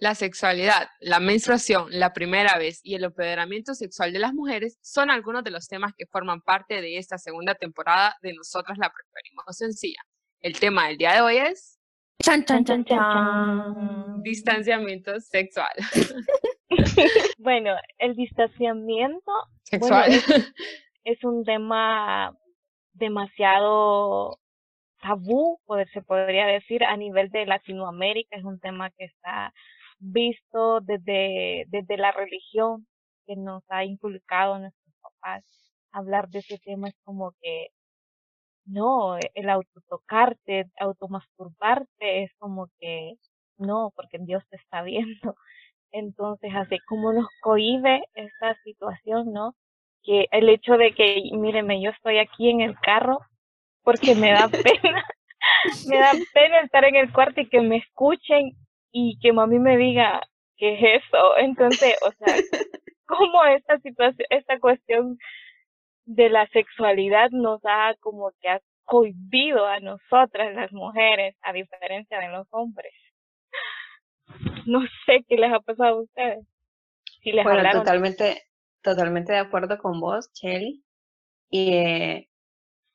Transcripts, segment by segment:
La sexualidad, la menstruación, la primera vez y el empoderamiento sexual de las mujeres son algunos de los temas que forman parte de esta segunda temporada de Nosotras la Preferimos Sencilla. El tema del día de hoy es... Chan, chan, chan, chan. Distanciamiento sexual. bueno, el distanciamiento Sexual. es un tema demasiado tabú, se podría decir, a nivel de Latinoamérica. Es un tema que está visto desde, desde la religión que nos ha inculcado nuestros papás. Hablar de ese tema es como que, no, el autotocarte, automasturbarte es como que, no, porque Dios te está viendo. Entonces, así como nos cohibe esta situación, ¿no? Que el hecho de que, míreme, yo estoy aquí en el carro porque me da pena, me da pena estar en el cuarto y que me escuchen y que mami me diga, ¿qué es eso? Entonces, o sea, ¿cómo esta situación, esta cuestión de la sexualidad nos ha como que ha cohibido a nosotras las mujeres, a diferencia de los hombres? No sé qué les ha pasado a ustedes. Si les bueno, totalmente, totalmente de acuerdo con vos, Shelly. Y eh,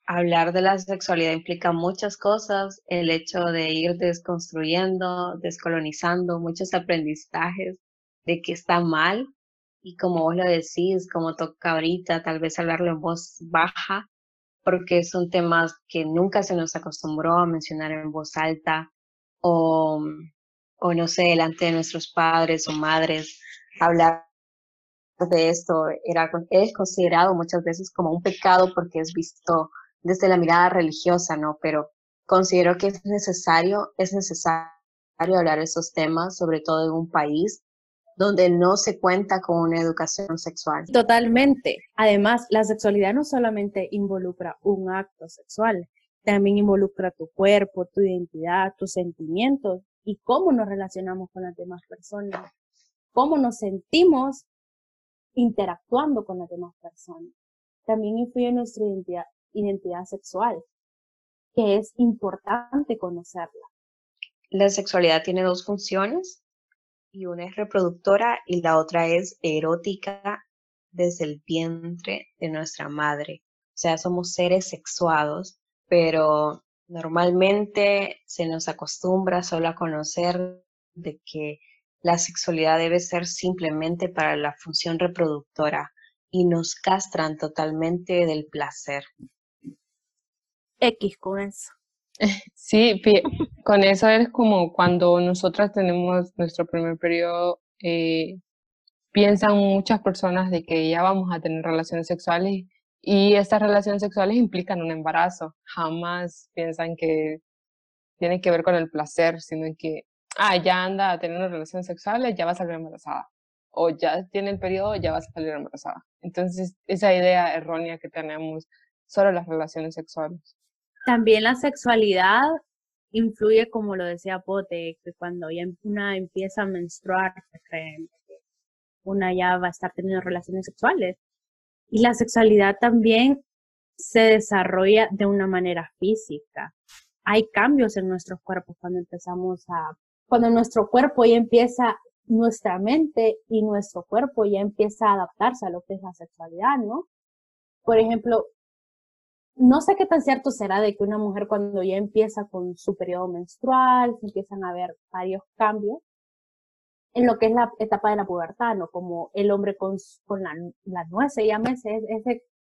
hablar de la sexualidad implica muchas cosas, el hecho de ir desconstruyendo, descolonizando muchos aprendizajes de que está mal y como vos lo decís, como toca ahorita, tal vez hablarlo en voz baja, porque son temas que nunca se nos acostumbró a mencionar en voz alta o, o no sé, delante de nuestros padres o madres, hablar de esto era, es considerado muchas veces como un pecado porque es visto desde la mirada religiosa, ¿no? Pero considero que es necesario, es necesario hablar esos temas, sobre todo en un país donde no se cuenta con una educación sexual. Totalmente. Además, la sexualidad no solamente involucra un acto sexual, también involucra tu cuerpo, tu identidad, tus sentimientos y cómo nos relacionamos con las demás personas, cómo nos sentimos interactuando con las demás personas. También influye en nuestra identidad, identidad sexual, que es importante conocerla. La sexualidad tiene dos funciones y una es reproductora y la otra es erótica desde el vientre de nuestra madre. O sea, somos seres sexuados, pero normalmente se nos acostumbra solo a conocer de que la sexualidad debe ser simplemente para la función reproductora y nos castran totalmente del placer. X con eso. Sí, con eso es como cuando nosotras tenemos nuestro primer periodo, eh, piensan muchas personas de que ya vamos a tener relaciones sexuales y estas relaciones sexuales implican un embarazo. Jamás piensan que tiene que ver con el placer, sino que, ah, ya anda a tener relaciones sexuales, ya va a salir embarazada. O ya tiene el periodo, ya va a salir embarazada. Entonces, esa idea errónea que tenemos sobre las relaciones sexuales. También la sexualidad influye, como lo decía Pote, que cuando ya una empieza a menstruar, que una ya va a estar teniendo relaciones sexuales. Y la sexualidad también se desarrolla de una manera física. Hay cambios en nuestros cuerpos cuando empezamos a, cuando nuestro cuerpo ya empieza, nuestra mente y nuestro cuerpo ya empieza a adaptarse a lo que es la sexualidad, ¿no? Por ejemplo, no sé qué tan cierto será de que una mujer cuando ya empieza con su periodo menstrual, empiezan a ver varios cambios en lo que es la etapa de la pubertad, ¿no? Como el hombre con, con la, la nuez, se llama ese,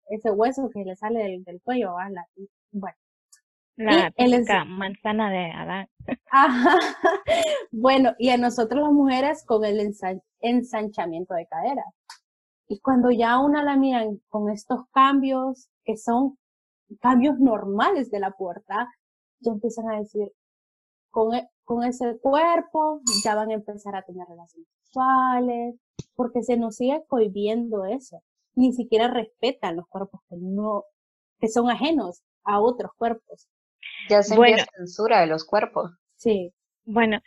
ese, hueso que le sale del, del cuello. La, bueno. La manzana de Adán. Ajá. Bueno, y a nosotros las mujeres con el ensanchamiento de cadera. Y cuando ya una la miran con estos cambios que son cambios normales de la puerta, ya empiezan a decir, con, e, con ese cuerpo ya van a empezar a tener relaciones sexuales, porque se nos sigue cohibiendo eso. Ni siquiera respetan los cuerpos que no, que son ajenos a otros cuerpos. Ya se bueno, censura de los cuerpos. Sí. Bueno,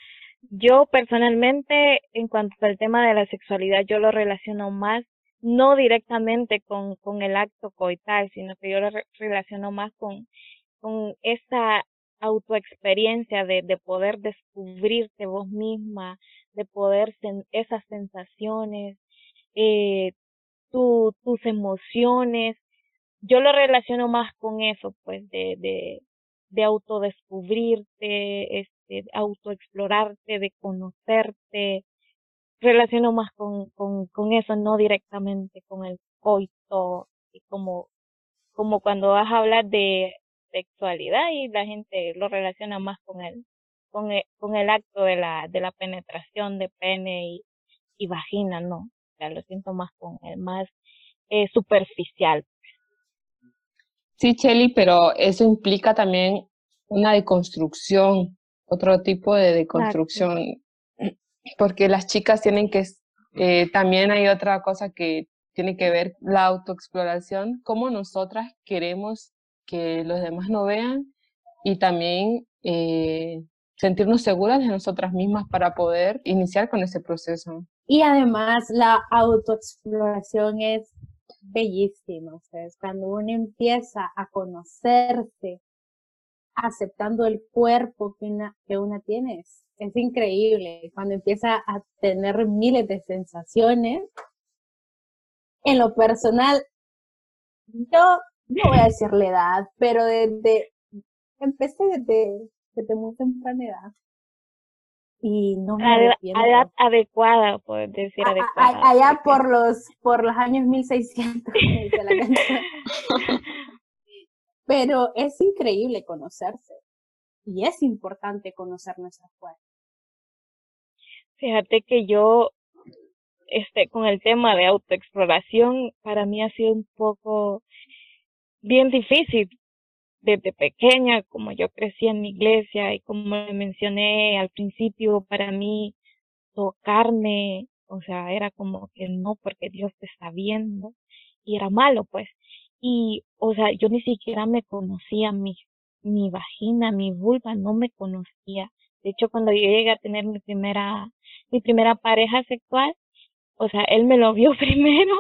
yo personalmente, en cuanto al tema de la sexualidad, yo lo relaciono más no directamente con, con el acto coital, sino que yo lo relaciono más con, con esa autoexperiencia de, de poder descubrirte vos misma, de poder esas sensaciones, eh, tu, tus emociones. Yo lo relaciono más con eso, pues, de, de, de autodescubrirte, este, autoexplorarte, de conocerte. Relaciono más con, con, con eso, no directamente con el coito, y como, como cuando vas a hablar de sexualidad y la gente lo relaciona más con el, con el, con el acto de la, de la penetración de pene y, y vagina, no. O sea, lo siento más con el más eh, superficial. Sí, Chelly, pero eso implica también una deconstrucción, otro tipo de deconstrucción, porque las chicas tienen que, eh, también hay otra cosa que tiene que ver la autoexploración, cómo nosotras queremos que los demás no vean y también eh, sentirnos seguras de nosotras mismas para poder iniciar con ese proceso. Y además la autoexploración es bellísima, o sea, es cuando uno empieza a conocerse, aceptando el cuerpo que una, que una tiene, es, es increíble, cuando empieza a tener miles de sensaciones. En lo personal, yo no voy a decir la edad, pero desde, empecé desde, desde muy temprana edad. Y no me arrepiento. edad adecuada, puedes decir adecuada. allá por los, por los años 1600, Pero es increíble conocerse. Y es importante conocer nuestra cuerpo. Fíjate que yo, este, con el tema de autoexploración, para mí ha sido un poco bien difícil desde pequeña, como yo crecí en mi iglesia y como mencioné al principio, para mí tocarme, o sea, era como que no, porque Dios te está viendo, y era malo, pues. Y, o sea, yo ni siquiera me conocía mi, mi vagina, mi vulva, no me conocía. De hecho, cuando yo llegué a tener mi primera, mi primera pareja sexual, o sea, él me lo vio primero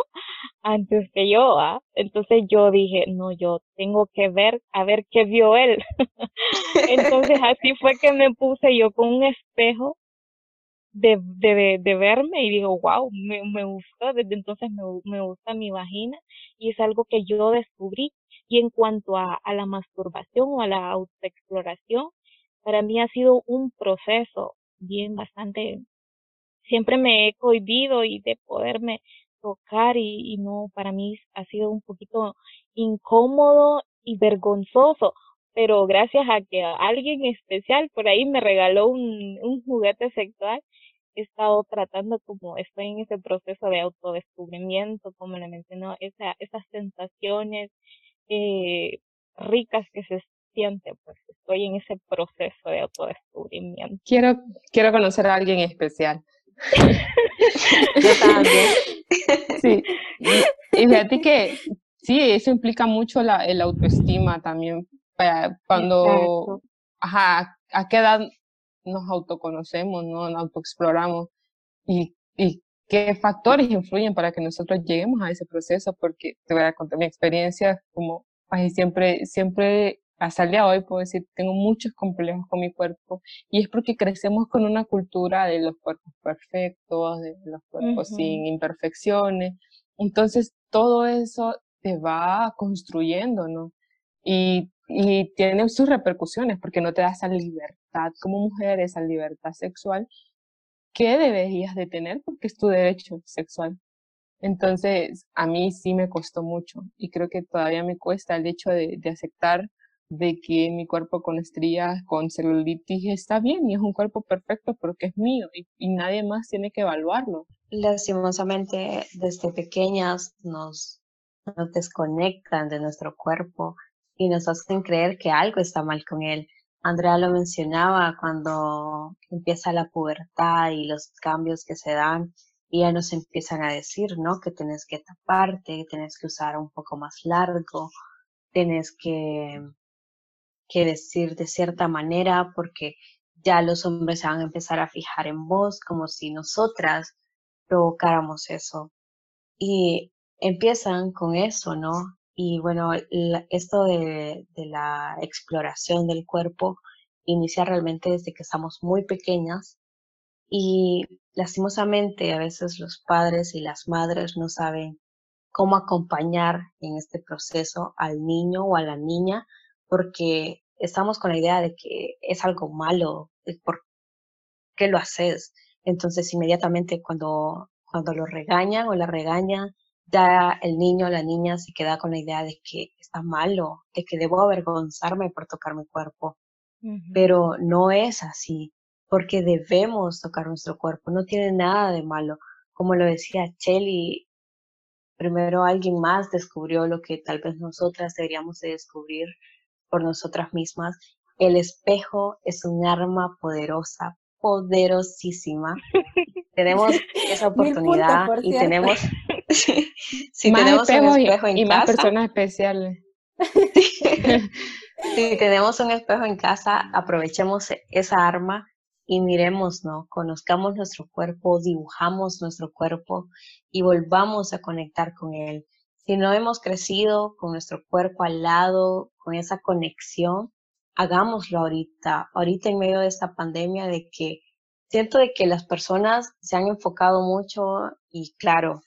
antes que yo, ¿ah? Entonces yo dije, no, yo tengo que ver, a ver qué vio él. Entonces así fue que me puse yo con un espejo de, de, de verme y digo, wow, me, me gustó, desde entonces me, me gusta mi vagina y es algo que yo descubrí. Y en cuanto a, a la masturbación o a la autoexploración, para mí ha sido un proceso bien bastante siempre me he cohibido y de poderme tocar y, no, para mí ha sido un poquito incómodo y vergonzoso, pero gracias a que alguien especial por ahí me regaló un, un juguete sexual, he estado tratando como estoy en ese proceso de autodescubrimiento, como le mencionó, esa, esas sensaciones eh, ricas que se siente, pues estoy en ese proceso de autodescubrimiento. Quiero, quiero conocer a alguien especial. Yo también. Sí. Y fíjate que sí, eso implica mucho la el autoestima también. Cuando, ajá, a qué edad nos autoconocemos, ¿no? Nos autoexploramos y, y qué factores influyen para que nosotros lleguemos a ese proceso, porque te voy a contar mi experiencia, como siempre, siempre hasta el día de hoy puedo decir, tengo muchos complejos con mi cuerpo y es porque crecemos con una cultura de los cuerpos perfectos, de los cuerpos sin imperfecciones. Entonces, todo eso te va construyendo, ¿no? Y, y tiene sus repercusiones porque no te da esa libertad como mujer, esa libertad sexual que deberías de tener porque es tu derecho sexual. Entonces, a mí sí me costó mucho y creo que todavía me cuesta el hecho de, aceptar de que mi cuerpo con estrías, con celulitis está bien y es un cuerpo perfecto porque es mío y, nadie más tiene que evaluarlo. Lastimosamente, desde pequeñas nos desconectan de nuestro cuerpo y nos hacen creer que algo está mal con él. Andrea lo mencionaba cuando empieza la pubertad y los cambios que se dan y ya nos empiezan a decir, ¿no? Que tienes que taparte, que tienes que usar un poco más largo, tienes que que decir de cierta manera porque ya los hombres se van a empezar a fijar en vos como si nosotras provocáramos eso. Y empiezan con eso, ¿no? Y bueno, esto de, de la exploración del cuerpo inicia realmente desde que estamos muy pequeñas y lastimosamente a veces los padres y las madres no saben cómo acompañar en este proceso al niño o a la niña porque estamos con la idea de que es algo malo, ¿por qué lo haces? Entonces inmediatamente cuando, cuando lo regañan o la regañan, ya el niño o la niña se queda con la idea de que está malo, de que debo avergonzarme por tocar mi cuerpo. Pero no es así, porque debemos tocar nuestro cuerpo, no tiene nada de malo. Como lo decía Chelly, primero alguien más descubrió lo que tal vez nosotras deberíamos de descubrir por nosotras mismas. El espejo es un arma poderosa, poderosísima. tenemos esa oportunidad y tenemos si tenemos un espejo en y casa, más personas especiales. si tenemos un espejo en casa, aprovechemos esa arma y miremos, ¿no? Conozcamos nuestro cuerpo, dibujamos nuestro cuerpo y volvamos a conectar con él. Si no hemos crecido con nuestro cuerpo al lado, con esa conexión, hagámoslo ahorita, ahorita en medio de esta pandemia de que siento de que las personas se han enfocado mucho y claro,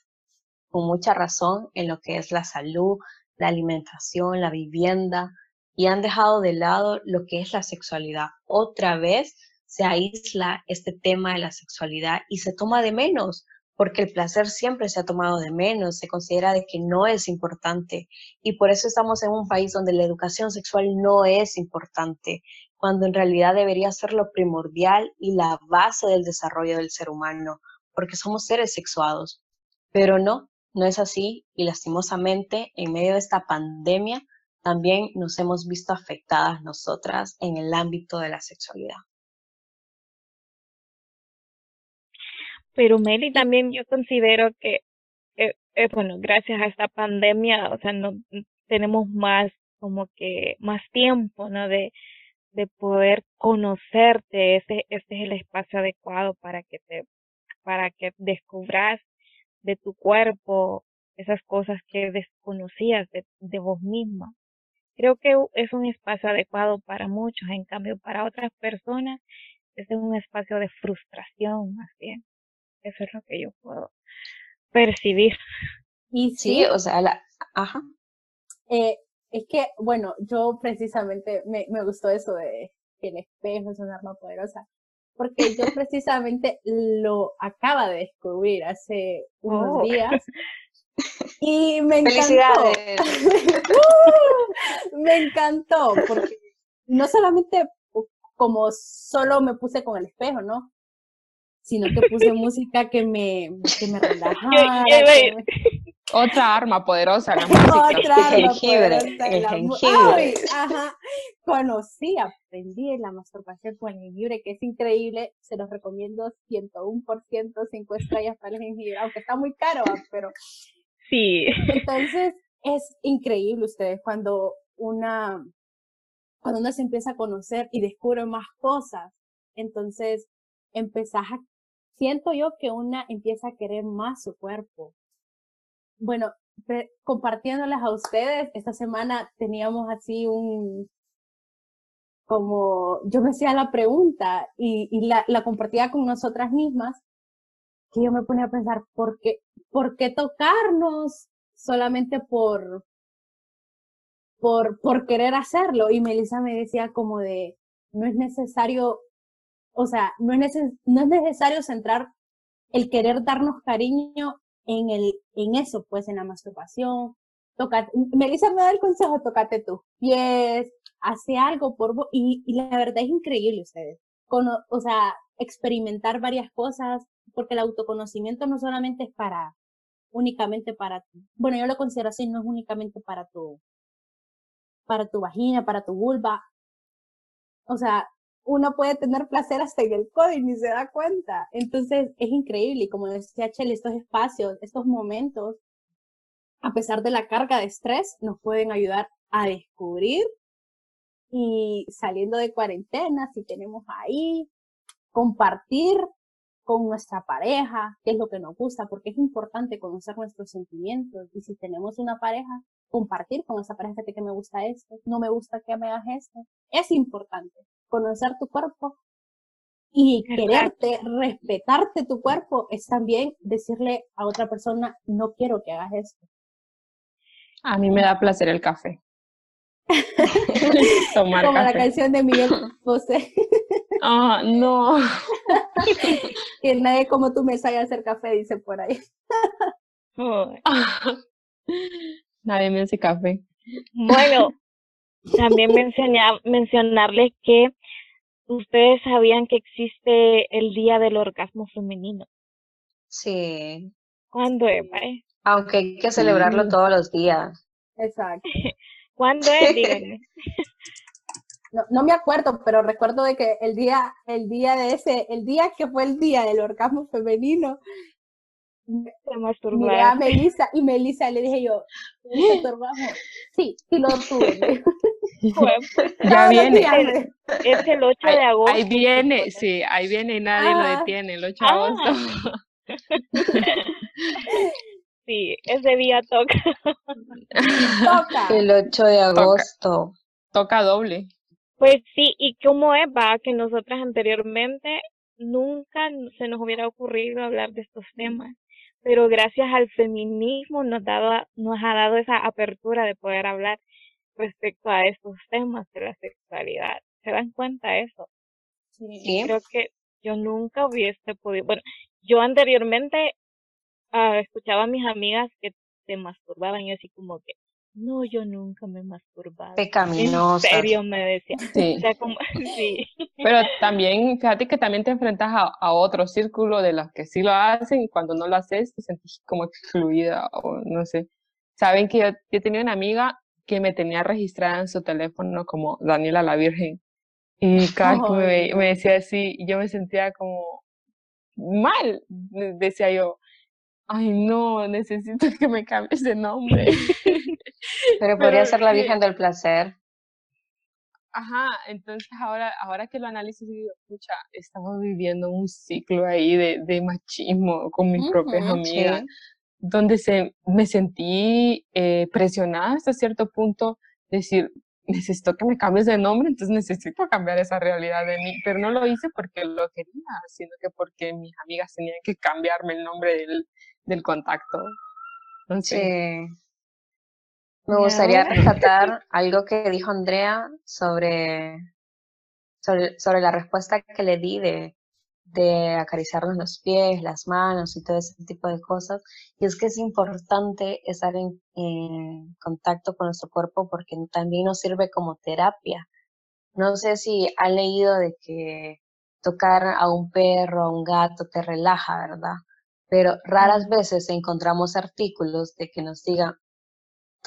con mucha razón en lo que es la salud, la alimentación, la vivienda y han dejado de lado lo que es la sexualidad. Otra vez se aísla este tema de la sexualidad y se toma de menos, porque el placer siempre se ha tomado de menos, se considera de que no es importante y por eso estamos en un país donde la educación sexual no es importante, cuando en realidad debería ser lo primordial y la base del desarrollo del ser humano, porque somos seres sexuados. Pero no, no es así y lastimosamente en medio de esta pandemia también nos hemos visto afectadas nosotras en el ámbito de la sexualidad. Pero Meli, también yo considero que, eh, eh, bueno, gracias a esta pandemia, o sea, no tenemos más como que más tiempo, ¿no? De, de poder conocerte, ese, este es el espacio adecuado para que te, para que descubras de tu cuerpo, esas cosas que desconocías de, de vos misma. Creo que es un espacio adecuado para muchos, en cambio para otras personas es un espacio de frustración más bien. Eso es lo que yo puedo percibir. Y sí, o sea, la, ajá. Eh, es que, bueno, yo precisamente me, me gustó eso de que el espejo es un arma poderosa, porque yo precisamente lo acaba de descubrir hace unos oh. días y me encantó. me encantó, porque no solamente como solo me puse con el espejo, ¿no? Sino que puse música que me, que me relajara. Otra arma poderosa, la música. Otra el jengibre, el jengibre. ajá. Conocí, aprendí la masturbación con el jengibre, que es increíble. Se los recomiendo 101%, 5 estrellas para el jengibre, aunque está muy caro, pero... Sí. Entonces, es increíble ustedes cuando una, cuando uno se empieza a conocer y descubre más cosas, entonces empezás a, siento yo que una empieza a querer más su cuerpo, bueno, compartiéndolas a ustedes, esta semana teníamos así un, como yo me hacía la pregunta y, y la, compartía con nosotras mismas, que yo me ponía a pensar, ¿por qué, por qué tocarnos solamente por, por, por querer hacerlo? Y Melissa me decía como de, no es necesario, o sea, no es, no es necesario centrar el querer darnos cariño en, el, en eso, pues en la masturbación. Toca, Melissa me da el consejo, tocate tus pies, hace algo por vos. Y, la verdad es increíble ustedes. o sea, experimentar varias cosas, porque el autoconocimiento no solamente es para, únicamente para, bueno, yo lo considero así, no es únicamente para tu, para tu vagina, para tu vulva. O sea, uno puede tener placer hasta en el codo y ni se da cuenta. Entonces es increíble y como decía Chel, estos espacios, estos momentos, a pesar de la carga de estrés, nos pueden ayudar a descubrir y saliendo de cuarentena, si tenemos ahí, compartir con nuestra pareja qué es lo que nos gusta, porque es importante conocer nuestros sentimientos y si tenemos una pareja, compartir con esa pareja que me gusta esto, no me gusta que me hagas esto. Es importante conocer tu cuerpo Y quererte, respetarte tu cuerpo, es también decirle a otra persona, no quiero que hagas esto. A mí me da placer el café. Tomar Como la canción de Miguel José. Ah, no. que nadie como tú me sabe hacer café, dice por ahí. nadie me hace café. Bueno, también mencionarles que ustedes sabían que existe el Día del Orgasmo Femenino. Sí. ¿Cuándo es, Aunque hay que celebrarlo todos los días. Exacto. ¿Cuándo es? Díganme. No, no, me acuerdo, pero recuerdo de que el día, el día de ese, el día que fue el día del orgasmo femenino, miré a Melissa y Melissa le dije yo, Sí, sí lo tuve. ya viene. es el 8 de agosto. Ahí viene, sí, ahí viene y nadie lo ah. detiene, el 8 de agosto. Sí, ese día toca. toca. El 8 de agosto. Toca, doble. Pues sí, y cómo es, va, que nosotras anteriormente nunca se nos hubiera ocurrido hablar de estos temas pero gracias al feminismo nos, dado, nos ha dado esa apertura de poder hablar respecto a estos temas de la sexualidad. ¿Se dan cuenta de eso? Sí. Creo que yo nunca hubiese podido, bueno, yo anteriormente uh, escuchaba a mis amigas que se masturbaban y así como que, no, yo nunca me he masturbado. Pecaminosa. En serio me decía. Sí. O sea, como, sí. Pero también, fíjate que también te enfrentas a, a, otro círculo de los que sí lo hacen y cuando no lo haces te sentís como excluida o no sé. Saben que yo, yo tenía una amiga que me tenía registrada en su teléfono como Daniela la Virgen. Y cada vez que me, me decía así, yo me sentía como mal. Decía yo, ay no, necesito que me cambies de nombre. Pero podría ser la Virgen del Placer. Ajá, entonces ahora, ahora que lo analizo, digo, escucha, estamos viviendo un ciclo ahí de, de machismo con mis propias amigas, donde se, me sentí eh, presionada hasta cierto punto, decir, necesito que me cambies de nombre, entonces necesito cambiar esa realidad de mí, pero no lo hice porque lo quería, sino que porque mis amigas tenían que cambiarme el nombre del, del contacto. Sí. Me gustaría rescatar algo que dijo Andrea sobre, sobre, la respuesta que le di de, de acariciarnos los pies, las manos y todo ese tipo de cosas. Y es que es importante estar en, en, contacto con nuestro cuerpo porque también nos sirve como terapia. No sé si han leído de que tocar a un perro, a un gato te relaja, ¿verdad? Pero raras veces encontramos artículos de que nos digan,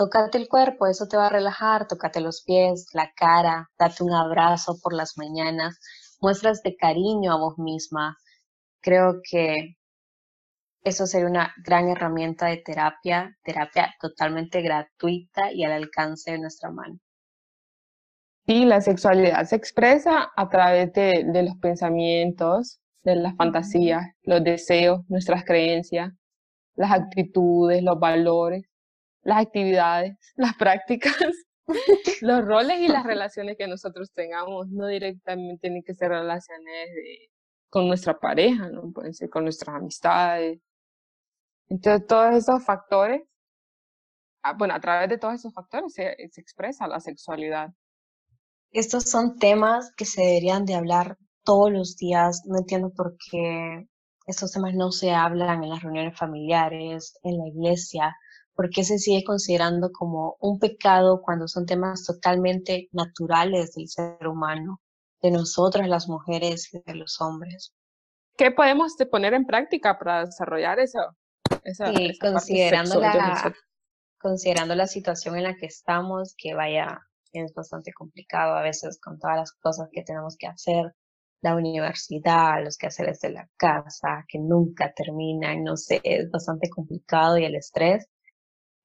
Tócate el cuerpo, eso te va a relajar, tócate los pies, la cara, date un abrazo por las mañanas, muestras de cariño a vos misma. Creo que eso sería una gran herramienta de terapia, terapia totalmente gratuita y al alcance de nuestra mano. Sí, la sexualidad se expresa a través de, de los pensamientos, de las fantasías, los deseos, nuestras creencias, las actitudes, los valores las actividades, las prácticas, los roles y las relaciones que nosotros tengamos, no directamente tienen que ser relaciones con nuestra pareja, ¿no? Pueden ser con nuestras amistades. Entonces, todos esos factores, ah, bueno, a través de todos esos factores se, se expresa la sexualidad. Estos son temas que se deberían de hablar todos los días. No entiendo por qué estos temas no se hablan en las reuniones familiares, en la iglesia, ¿Por qué se sigue considerando como un pecado cuando son temas totalmente naturales del ser humano, de nosotras las mujeres y de los hombres? ¿Qué podemos poner en práctica para desarrollar eso? sí, considerando, la, considerando la situación en la que estamos, que vaya, es bastante complicado a veces con todas las cosas que tenemos que hacer, la universidad, los quehaceres de la casa, que nunca terminan, no sé, es bastante complicado y el estrés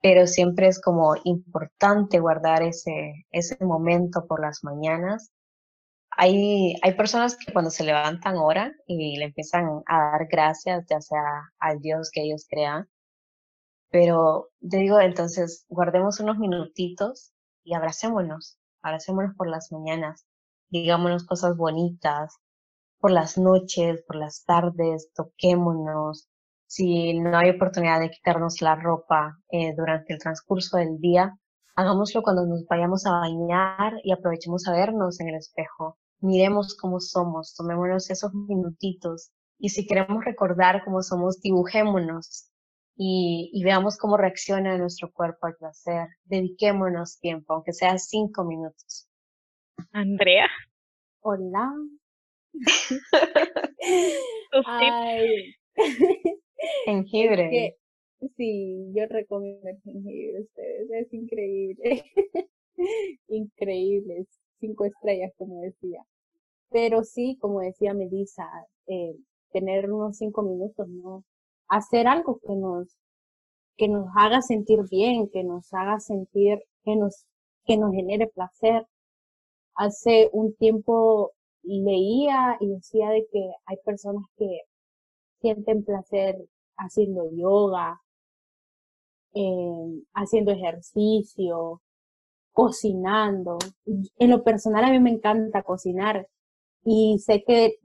pero siempre es como importante guardar ese, ese momento por las mañanas. Hay, hay personas que cuando se levantan oran y le empiezan a dar gracias, ya sea al Dios que ellos crean, pero te digo, entonces guardemos unos minutitos y abracémonos, abracémonos por las mañanas, digámonos cosas bonitas, por las noches, por las tardes, toquémonos. Si no hay oportunidad de quitarnos la ropa eh, durante el transcurso del día, hagámoslo cuando nos vayamos a bañar y aprovechemos a vernos en el espejo. Miremos cómo somos, tomémonos esos minutitos y si queremos recordar cómo somos, dibujémonos y, veamos cómo reacciona nuestro cuerpo al placer. Dediquémonos tiempo, aunque sea cinco minutos. Andrea. Hola. Jengibre. sí, yo recomiendo el jengibre ustedes, es increíble. increíble, cinco estrellas como decía. Pero sí, como decía Melissa, eh, tener unos cinco minutos, ¿no? Hacer algo que nos, que nos haga sentir bien, que nos haga sentir, que nos, que nos genere placer. Hace un tiempo leía y decía de que hay personas que sienten placer haciendo yoga, eh, haciendo ejercicio, cocinando. En lo personal a mí me encanta cocinar y sé que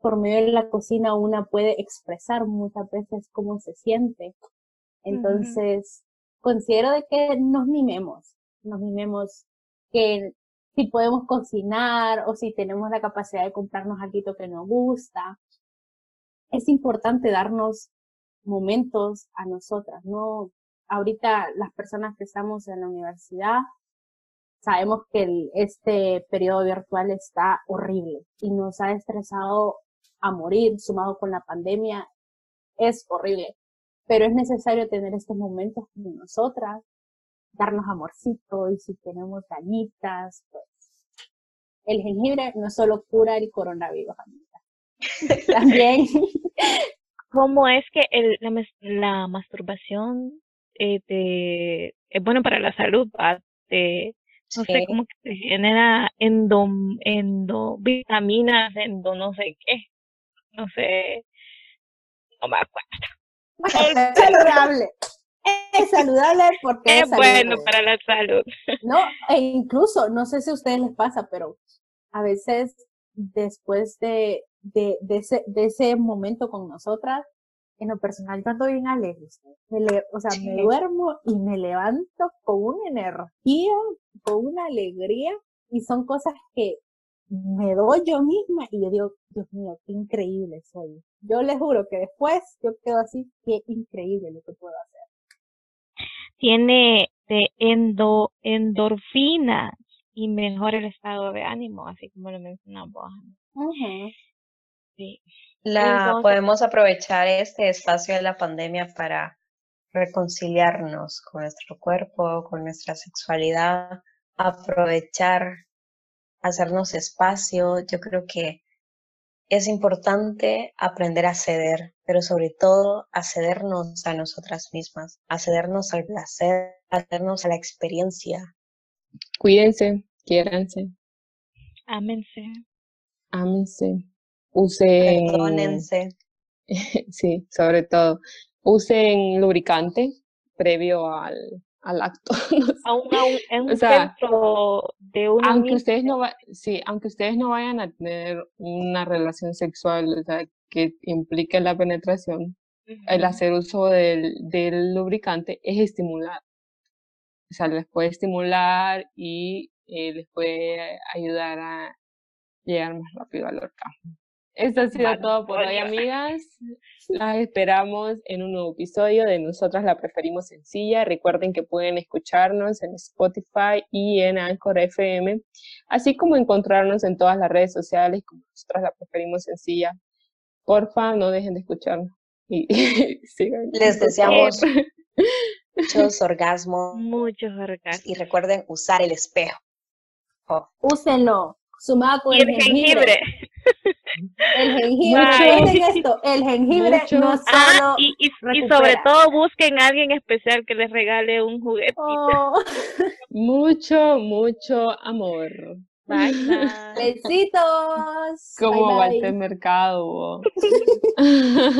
por medio de la cocina una puede expresar muchas veces cómo se siente. Entonces, considero de que nos mimemos, nos mimemos que si podemos cocinar o si tenemos la capacidad de comprarnos algo que nos gusta. Es importante darnos momentos a nosotras, ¿no? Ahorita las personas que estamos en la universidad sabemos que este periodo virtual está horrible y nos ha estresado a morir, sumado con la pandemia, es horrible. Pero es necesario tener estos momentos con nosotras, darnos amorcito y si tenemos ganitas, pues el jengibre no solo cura el coronavirus, amiga. También. ¿Cómo es que el, la, masturbación eh, es bueno para la salud? no sé, cómo que te genera endo, endo, vitaminas, endo no sé qué no sé, no me acuerdo. Saludable. Es saludable porque es, bueno para la salud. No, e incluso, no sé si a ustedes les pasa, pero a veces después de, de, de, ese, de ese momento con nosotras, en lo personal yo ando bien alegre. o sea, me duermo y me levanto con una energía, con una alegría, y son cosas que me doy yo misma y yo digo, Dios mío, qué increíble soy. Yo les juro que después yo quedo así, qué increíble lo que puedo hacer. Tiene de endo, endorfinas y mejora el estado de ánimo, así como lo mencionamos. Sí. La, podemos aprovechar este espacio de la pandemia para reconciliarnos con nuestro cuerpo, con nuestra sexualidad, aprovechar hacernos espacio. Yo creo que es importante aprender a ceder, pero sobre todo a cedernos a nosotras mismas, a cedernos al placer, a cedernos a la experiencia. Cuídense, quiéranse. Ámense. Ámense. Usen. Perdónense. sí, sobre todo. Usen lubricante previo al, al acto. en un centro de una aunque ustedes no sí, aunque ustedes no vayan a tener una relación sexual que implique la penetración, el hacer uso del, del, lubricante es estimular. O sea, les puede estimular y eh, les puede ayudar a llegar más rápido al orgasmo. Esto ha sido todo por hoy, amigas. Las esperamos en un nuevo episodio de Nosotras la Preferimos Sencilla. Recuerden que pueden escucharnos en Spotify y en Anchor FM, así como encontrarnos en todas las redes sociales como Nosotras la Preferimos Sencilla. Porfa, no dejen de escucharnos. Y, sigan. Les deseamos muchos orgasmos. Muchos orgasmos. Y recuerden usar el espejo. Úsenlo. Sumado con el jengibre. El jengibre, esto, el jengibre no ah, solo y, y, sobre todo busquen a alguien especial que les regale un juguete. Oh. mucho, mucho amor. Bye, Besitos. Como bye, Mercado.